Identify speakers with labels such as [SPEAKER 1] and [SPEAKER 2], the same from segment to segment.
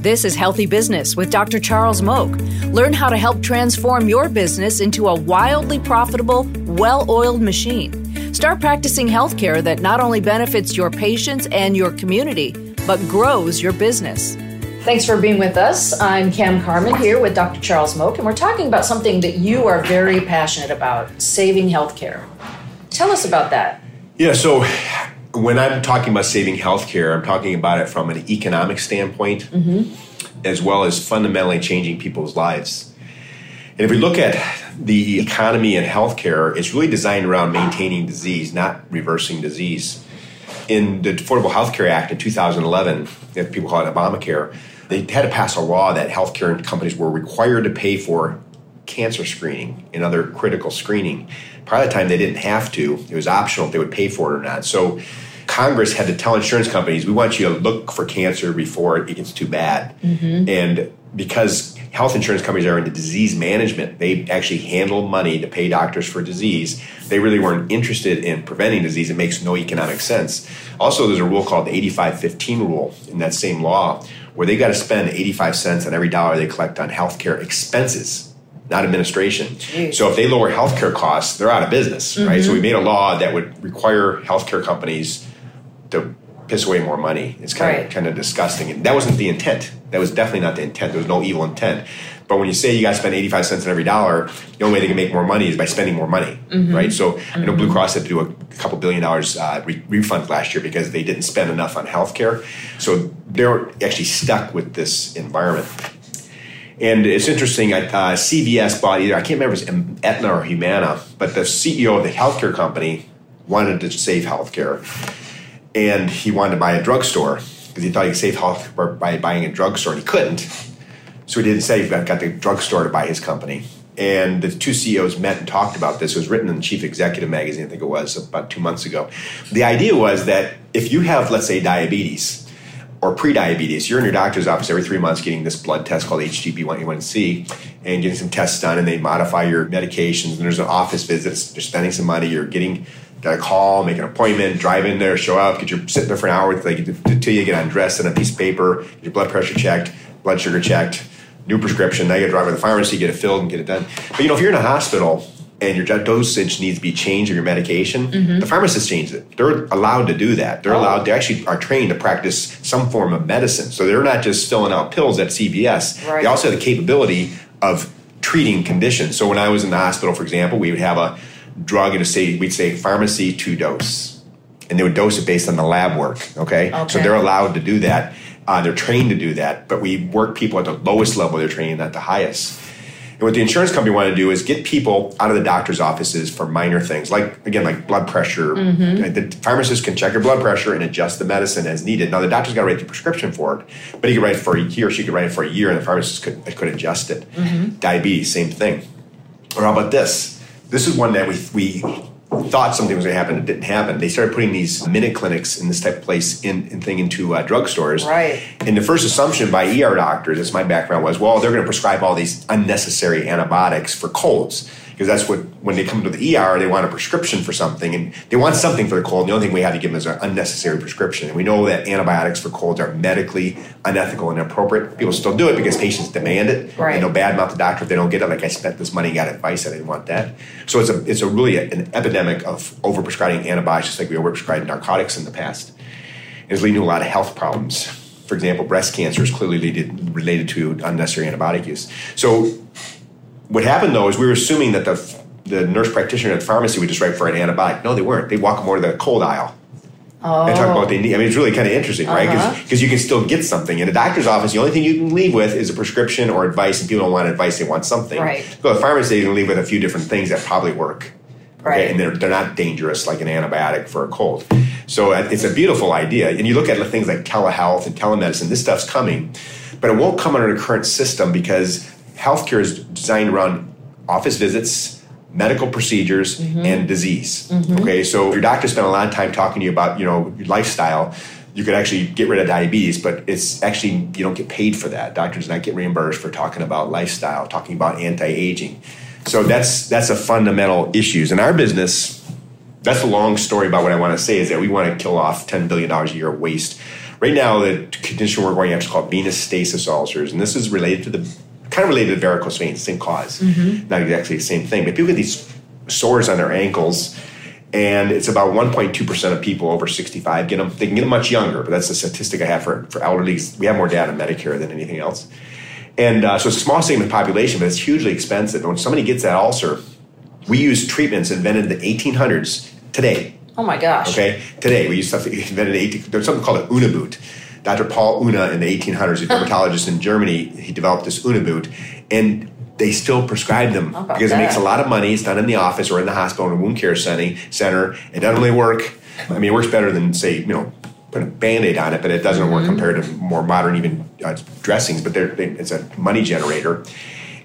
[SPEAKER 1] This is Healthy Business with Dr. Charles Moak. Learn how to help transform your business into a wildly profitable, well oiled machine. Start practicing healthcare that not only benefits your patients and your community, but grows your business. Thanks for being with us. I'm Cam Carmen here with Dr. Charles Moak, and we're talking about something that you are very passionate about saving healthcare. Tell us about that.
[SPEAKER 2] Yeah, so when I'm talking about saving healthcare, I'm talking about it from an economic standpoint mm-hmm. as well as fundamentally changing people's lives. And if we look at the economy and healthcare, it's really designed around maintaining disease, not reversing disease. In the Affordable Health Care Act in 2011, that people call it Obamacare, they had to pass a law that healthcare companies were required to pay for cancer screening and other critical screening. Part of the time they didn't have to. It was optional if they would pay for it or not. So Congress had to tell insurance companies, we want you to look for cancer before it gets too bad. Mm-hmm. And because health insurance companies are into disease management, they actually handle money to pay doctors for disease. They really weren't interested in preventing disease. It makes no economic sense. Also, there's a rule called the 8515 rule in that same law where they got to spend 85 cents on every dollar they collect on healthcare expenses not administration. Jeez. So if they lower healthcare costs, they're out of business, mm-hmm. right? So we made a law that would require healthcare companies to piss away more money. It's kind right. of kind of disgusting, and that wasn't the intent. That was definitely not the intent. There was no evil intent. But when you say you got to spend 85 cents on every dollar, the only way they can make more money is by spending more money, mm-hmm. right? So mm-hmm. I know Blue mm-hmm. Cross had to do a couple billion dollars uh, re- refund last year because they didn't spend enough on healthcare. So they're actually stuck with this environment. And it's interesting. Uh, CVS bought either I can't remember if it was Aetna or Humana, but the CEO of the healthcare company wanted to save healthcare, and he wanted to buy a drugstore because he thought he could save health by buying a drugstore, and he couldn't. So he didn't say he got the drugstore to buy his company. And the two CEOs met and talked about this. It was written in Chief Executive magazine, I think it was, about two months ago. The idea was that if you have, let's say, diabetes, or pre-diabetes, you're in your doctor's office every three months getting this blood test called HbA1c and getting some tests done, and they modify your medications. And there's an office visit. You're spending some money. You're getting got a call, make an appointment, drive in there, show up, get your sit there for an hour until you get undressed, and a piece of paper, get your blood pressure checked, blood sugar checked, new prescription. Now you got to drive to the pharmacy, get it filled, and get it done. But you know, if you're in a hospital and your dosage needs to be changed of your medication, mm-hmm. the pharmacist changes it. They're allowed to do that. They're oh. allowed, they actually are trained to practice some form of medicine. So they're not just filling out pills at CVS. Right. They also have the capability of treating conditions. So when I was in the hospital, for example, we would have a drug and say we'd say pharmacy two dose. And they would dose it based on the lab work. Okay. okay. So they're allowed to do that. Uh, they're trained to do that, but we work people at the lowest level, they're trained at the highest. And what the insurance company wanted to do is get people out of the doctor's offices for minor things, like again, like blood pressure. Mm-hmm. The pharmacist can check your blood pressure and adjust the medicine as needed. Now the doctor's got to write the prescription for it, but he could write it for a, he or she could write it for a year, and the pharmacist could could adjust it. Mm-hmm. Diabetes, same thing. Or how about this? This is one that we we thought something was going to happen, it didn't happen. They started putting these minute clinics in this type of place in, in thing into uh, drugstores.
[SPEAKER 1] Right.
[SPEAKER 2] And the first assumption by ER doctors, as my background was, well, they're going to prescribe all these unnecessary antibiotics for colds because that's what when they come to the ER, they want a prescription for something, and they want something for the cold. And the only thing we have to give them is an unnecessary prescription. And we know that antibiotics for colds are medically unethical and inappropriate. People still do it because patients demand it. Right. And no bad mouth the doctor if they don't get it. Like I spent this money, got advice, I didn't want that. So it's a it's a really a, an epidemic of overprescribing antibiotics, just like we overprescribed narcotics in the past. It's leading to a lot of health problems. For example, breast cancer is clearly related, related to unnecessary antibiotic use. So what happened though is we were assuming that the the nurse practitioner at the pharmacy would just write for an antibiotic. No, they weren't. They walk them over to the cold aisle. Oh. And talk about what they need. I mean, it's really kind of interesting, right? Because uh-huh. you can still get something. In a doctor's office, the only thing you can leave with is a prescription or advice, and people don't want advice, they want something.
[SPEAKER 1] Right.
[SPEAKER 2] Go to the pharmacy, you can leave with a few different things that probably work. Right. Okay? And they're, they're not dangerous like an antibiotic for a cold. So uh, it's a beautiful idea. And you look at things like telehealth and telemedicine, this stuff's coming, but it won't come under the current system because healthcare is designed around office visits, medical procedures, mm-hmm. and disease. Mm-hmm. Okay, so if your doctor spent a lot of time talking to you about you know your lifestyle, you could actually get rid of diabetes, but it's actually you don't get paid for that. Doctors do not get reimbursed for talking about lifestyle, talking about anti-aging. So that's that's a fundamental issues in our business. That's a long story about what I want to say is that we want to kill off ten billion dollars a year of waste Right now, the condition we're going after is called venous stasis ulcers, and this is related to the kind of related to varicose veins, same because
[SPEAKER 1] Mm-hmm.
[SPEAKER 2] not exactly the same thing. But people get these sores on their ankles, and it's about 1.2 percent of people over 65 get them. They can get them much younger, but that's the statistic I have for for elderly. We have more data on Medicare than anything else, and uh, so it's a small segment of the population, but it's hugely expensive. And when somebody gets that ulcer, we use treatments invented in the 1800s today.
[SPEAKER 1] Oh my gosh.
[SPEAKER 2] Okay, today we use stuff that invented in 18, there's something called an Unna boot. Dr. Paul Unna in the 1800s, a dermatologist in Germany, he developed this Unna boot, and they still prescribe them because it makes a lot of money. It's done in the office or in the hospital in a wound care center. Center. It doesn't really work. I mean, it works better than say you know put a band-aid on it, but it doesn't
[SPEAKER 1] Mm-hmm.
[SPEAKER 2] work compared to more modern even uh, dressings. But they're, they, it's a money generator.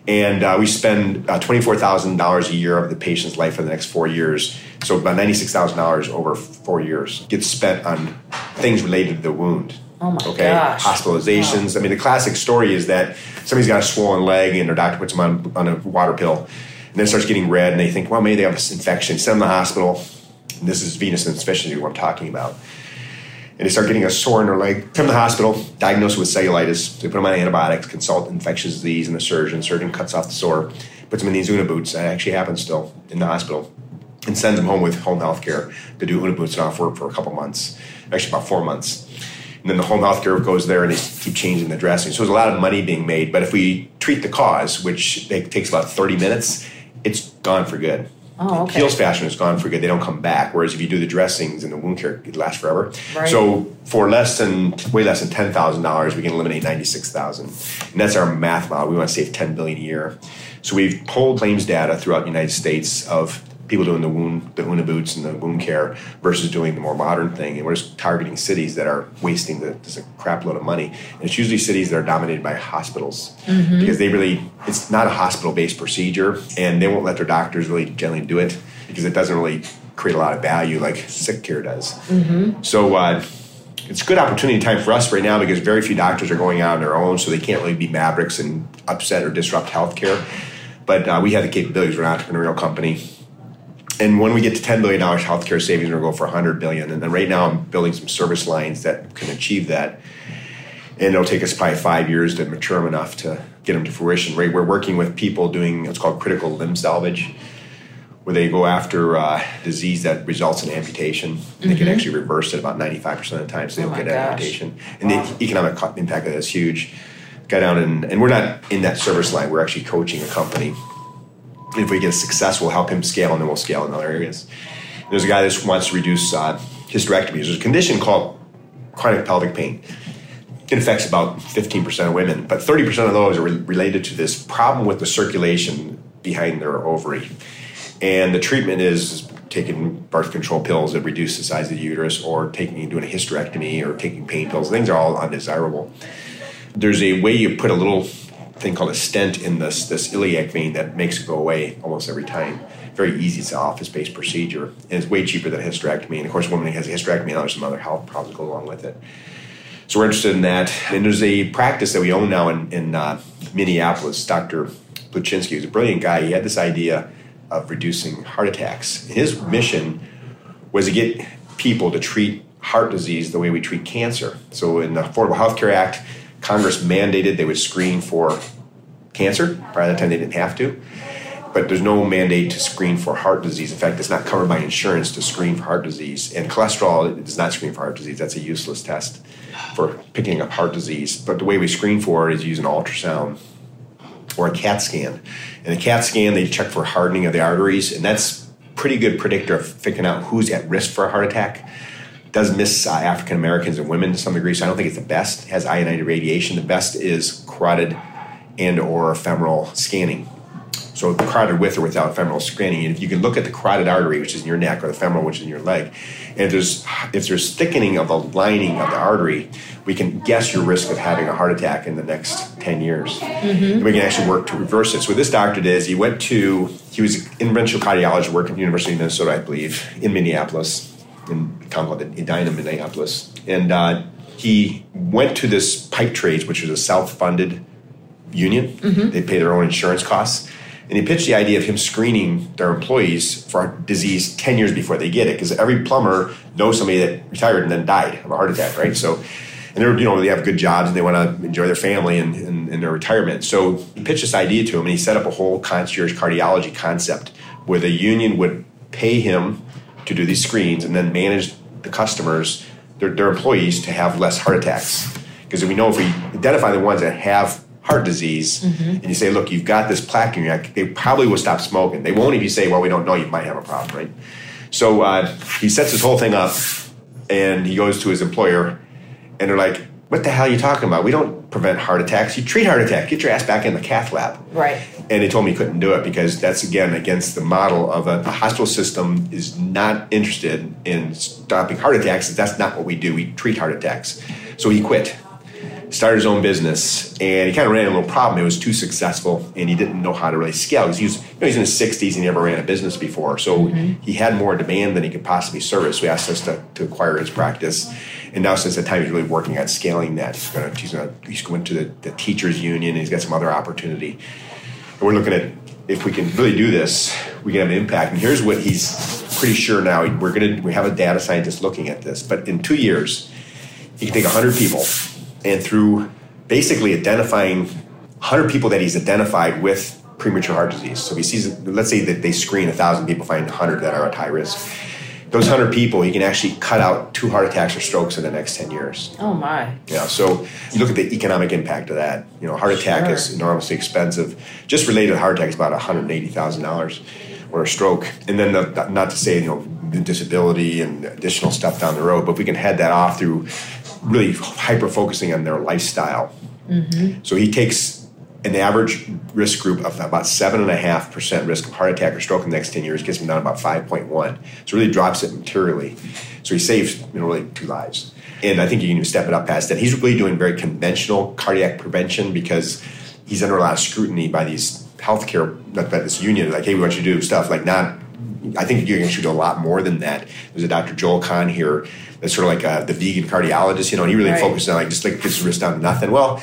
[SPEAKER 2] And uh, we spend uh, $24,000 a year of the patient's life for the next four years. So about $96,000 over four years gets spent on things related to the wound.
[SPEAKER 1] Oh my
[SPEAKER 2] okay?
[SPEAKER 1] gosh.
[SPEAKER 2] Hospitalizations. I mean, the classic story is that somebody's got a swollen leg and their doctor puts them on, on a water pill and then it starts getting red and they think, well, maybe they have this infection. Send them to the hospital. And this is venous insufficiency, what I'm talking about and they start getting a sore in their leg. Come to the hospital, diagnosed with cellulitis. They put them on antibiotics, consult infectious disease and the surgeon. Surgeon cuts off the sore, puts them in these Unna boots. That actually happens still in the hospital, and sends them home with home health care to do Unna boots and off work for a couple months, actually about four months. And then the home health care goes there and they keep changing the dressing. So there's a lot of money being made. But if we treat the cause, which takes about 30 minutes, it's gone for good.
[SPEAKER 1] Oh, okay.
[SPEAKER 2] Heels fashion is gone for good. They don't come back. Whereas if you do the dressings and the wound care, it lasts forever.
[SPEAKER 1] Right.
[SPEAKER 2] So for less than way less than ten thousand dollars, we can eliminate ninety six thousand, and that's our math model. We want to save ten billion a year. So we've pulled claims data throughout the United States of people doing the wound, the Unna boots and the wound care versus doing the more modern thing, and we're just targeting cities that are wasting the, just a crap load of money. And it's usually cities that are dominated by hospitals because they really it's not a hospital based procedure, and they won't let their doctors really generally do it because it doesn't really create a lot of value like sick care does. So uh, it's a good opportunity time for us right now because very few doctors are going out on their own, so they can't really be mavericks and upset or disrupt healthcare. But uh, we have the capabilities. We're an entrepreneurial company. And when we get to $10 billion healthcare savings, we're going go for 100 billion. And then right now, I'm building some service lines that can achieve that. And it'll take us probably five years to mature them enough to get them to fruition. Right? We're working with people doing what's called critical limb salvage where they go after uh, disease that results in amputation. And They can actually reverse it about 95% of the time, so they
[SPEAKER 1] Mm-hmm. Oh
[SPEAKER 2] don't get
[SPEAKER 1] gosh.
[SPEAKER 2] amputation. And the economic impact of that is huge. Got down and, and we're not in that service line, we're actually coaching a company. If we get success, we'll help him scale and then we'll scale in other areas. There's a guy that wants to reduce uh, hysterectomies. There's a condition called chronic pelvic pain. It affects about 15% of women, but 30% of those are re- related to this problem with the circulation behind their ovary. And the treatment is taking birth control pills that reduce the size of the uterus, or taking doing a hysterectomy, or taking pain pills. Things are all undesirable. There's a way you put a little thing called a stent in this this iliac vein that makes it go away almost every time. Very easy. It's an office-based procedure, and it's way cheaper than a hysterectomy. And of course, a woman who has a hysterectomy, now there's some other health problems that go along with it. So we're interested in that. And there's a practice that we own now in, in uh, Minneapolis. Dr. Pluchinsky, who's a brilliant guy, he had this idea of reducing heart attacks. His mission was to get people to treat heart disease the way we treat cancer. So in the Affordable Health Care Act, Congress mandated they would screen for cancer. To that time, they didn't have to. But there's no mandate to screen for heart disease. In fact, it's not covered by insurance to screen for heart disease. And cholesterol does not screen for heart disease. That's a useless test for picking up heart disease. But the way we screen for it is using ultrasound or a CAT scan. In a CAT scan, they check for hardening of the arteries, and that's pretty good predictor of figuring out who's at risk for a heart attack. Does miss uh, African Americans and women to some degree, so I don't think it's the best. It has ionized radiation. The best is carotid and or femoral scanning. So carotid with or without femoral scanning, and if you can look at the carotid artery, which is in your neck, or the femoral, which is in your leg, and if there's if there's thickening of the lining of the artery, we can guess your risk of having a heart attack in the next ten years. And we can actually work to reverse it. So what this doctor did is he went to he was an interventional cardiologist working at the University of Minnesota, I believe, in Minneapolis, in a town called Edina, Minneapolis, and uh, he went to this pipe trades, which was a self-funded union. They pay their own insurance costs. And he pitched the idea of him screening their employees for disease 10 years before they get it. Because every plumber knows somebody that retired and then died of a heart attack, right? So and they're you know they have good jobs and they want to enjoy their family and, and, and their retirement. So he pitched this idea to him, and he set up a whole concierge cardiology concept where the union would pay him to do these screens and then manage the customers, their, their employees, to have less heart attacks. Because we know if we identify the ones that have heart disease mm-hmm. and you say, look, you've got this plaque in your neck, they probably will stop smoking. They won't even say, well, we don't know, you might have a problem, right? So uh, he sets this whole thing up and he goes to his employer and they're like, what the hell are you talking about? We don't prevent heart attacks. You treat heart attack. Get your ass back in the cath lab.
[SPEAKER 1] Right.
[SPEAKER 2] And he told me he couldn't do it because that's again against the model of a, a hospital system is not interested in stopping heart attacks. That's not what we do. We treat heart attacks. So he quit started his own business, and he kind of ran into a little problem. It was too successful, and he didn't know how to really scale because he was, you know, he's in his 60s and he never ran a business before. So mm-hmm. he had more demand than he could possibly service. So he asked us to, to acquire his practice. And now, since that time, he's really working at scaling that. He's going to, he's going to, he's going to the, the teachers union, and he's got some other opportunity. And we're looking at if we can really do this, we can have an impact. And here's what he's pretty sure now. We're going to, we have a data scientist looking at this, but in two years, he can take 100 people and through basically identifying 100 people that he's identified with premature heart disease. So he sees, let's say that they screen 1,000 people, find 100 that are at high risk. Those 100 people, he can actually cut out two heart attacks or strokes in the next 10 years.
[SPEAKER 1] Oh, my.
[SPEAKER 2] Yeah, so you look at the economic impact of that. You know, heart attack sure. is enormously expensive. Just related to heart attack is about $180,000 or a stroke. And then, the, not to say, you know, disability and additional stuff down the road, but if we can head that off through really hyper focusing on their lifestyle. Mm-hmm. So he takes an average risk group of about seven and a half percent risk of heart attack or stroke in the next ten years, gets them down about five point one. So really drops it materially. So he saves you know really two lives. And I think you can even step it up past that. He's really doing very conventional cardiac prevention because he's under a lot of scrutiny by these healthcare, not by this union, like, hey, we want you to do stuff like not I think you can actually do a lot more than that. There's a Dr. Joel Kahn here that's sort of like a, the vegan cardiologist, you know, and he really right. focuses on like just like gets wrist down to nothing. Well,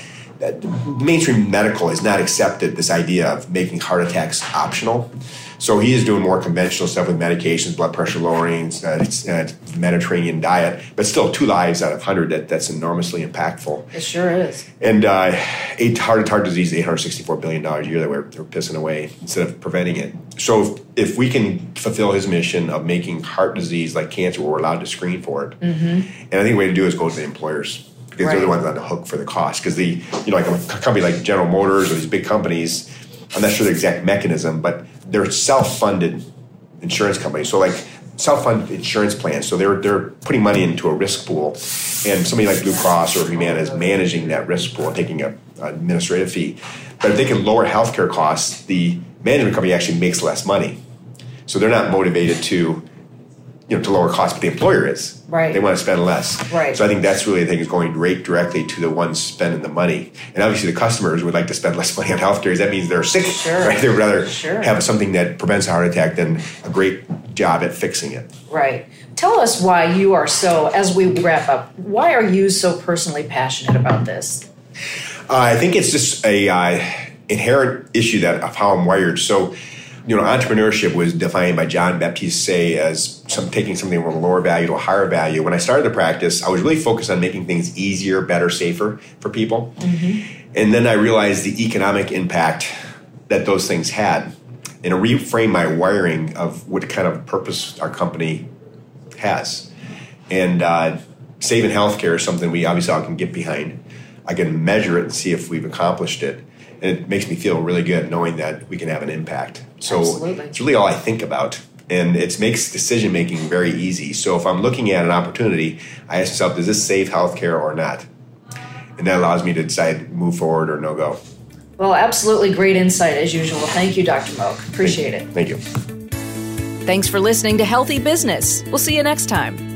[SPEAKER 2] mainstream medical has not accepted this idea of making heart attacks optional. So he is doing more conventional stuff with medications, blood pressure lowering, uh, uh, Mediterranean diet, but still two lives out of 100, that, that's enormously impactful.
[SPEAKER 1] It sure is.
[SPEAKER 2] And uh, eight, heart, heart disease, $864 billion a year that we're, we're pissing away instead of preventing it. So if, if, we can fulfill his mission of making heart disease like cancer where we're allowed to screen for it, mm-hmm. and I think the way to do it is go to the employers because right. they're the ones on the hook for the cost. Because the, you know, like a company like General Motors or these big companies, I'm not sure the exact mechanism, but they're self-funded insurance companies. So like self-funded insurance plans. So they're they're putting money into a risk pool, and somebody like Blue Cross or Humana is managing that risk pool, and taking a, an administrative fee. But if they can lower healthcare costs, the management company actually makes less money. So they're not motivated to you know, to lower costs, but the employer is.
[SPEAKER 1] Right.
[SPEAKER 2] They want to spend less.
[SPEAKER 1] Right.
[SPEAKER 2] So I think that's really the thing is going right directly to the ones spending the money. And obviously the customers would like to spend less money on healthcare. That means they're sick.
[SPEAKER 1] Sure.
[SPEAKER 2] Right. They'd rather
[SPEAKER 1] sure.
[SPEAKER 2] have something that prevents a heart attack than a great job at fixing it.
[SPEAKER 1] Right. Tell us why you are so, as we wrap up, why are you so personally passionate about this?
[SPEAKER 2] Uh, I think it's just a uh, inherent issue that of how I'm wired. So you know, entrepreneurship was defined by John Baptiste Say as some taking something from a lower value to a higher value. When I started the practice, I was really focused on making things easier, better, safer for people. Mm-hmm. And then I realized the economic impact that those things had. And it reframed my wiring of what kind of purpose our company has. And uh, saving healthcare is something we obviously all can get behind. I can measure it and see if we've accomplished it and it makes me feel really good knowing that we can have an impact. So
[SPEAKER 1] Absolutely.
[SPEAKER 2] it's really all I think about. And it makes decision making very easy. So if I'm looking at an opportunity, I ask myself, does this save healthcare or not? And that allows me to decide move forward or no go.
[SPEAKER 1] Well, absolutely great insight as usual. Thank you, Dr. Moak. Appreciate
[SPEAKER 2] Thank
[SPEAKER 1] it.
[SPEAKER 2] Thank you.
[SPEAKER 1] Thanks for listening to Healthy Business. We'll see you next time.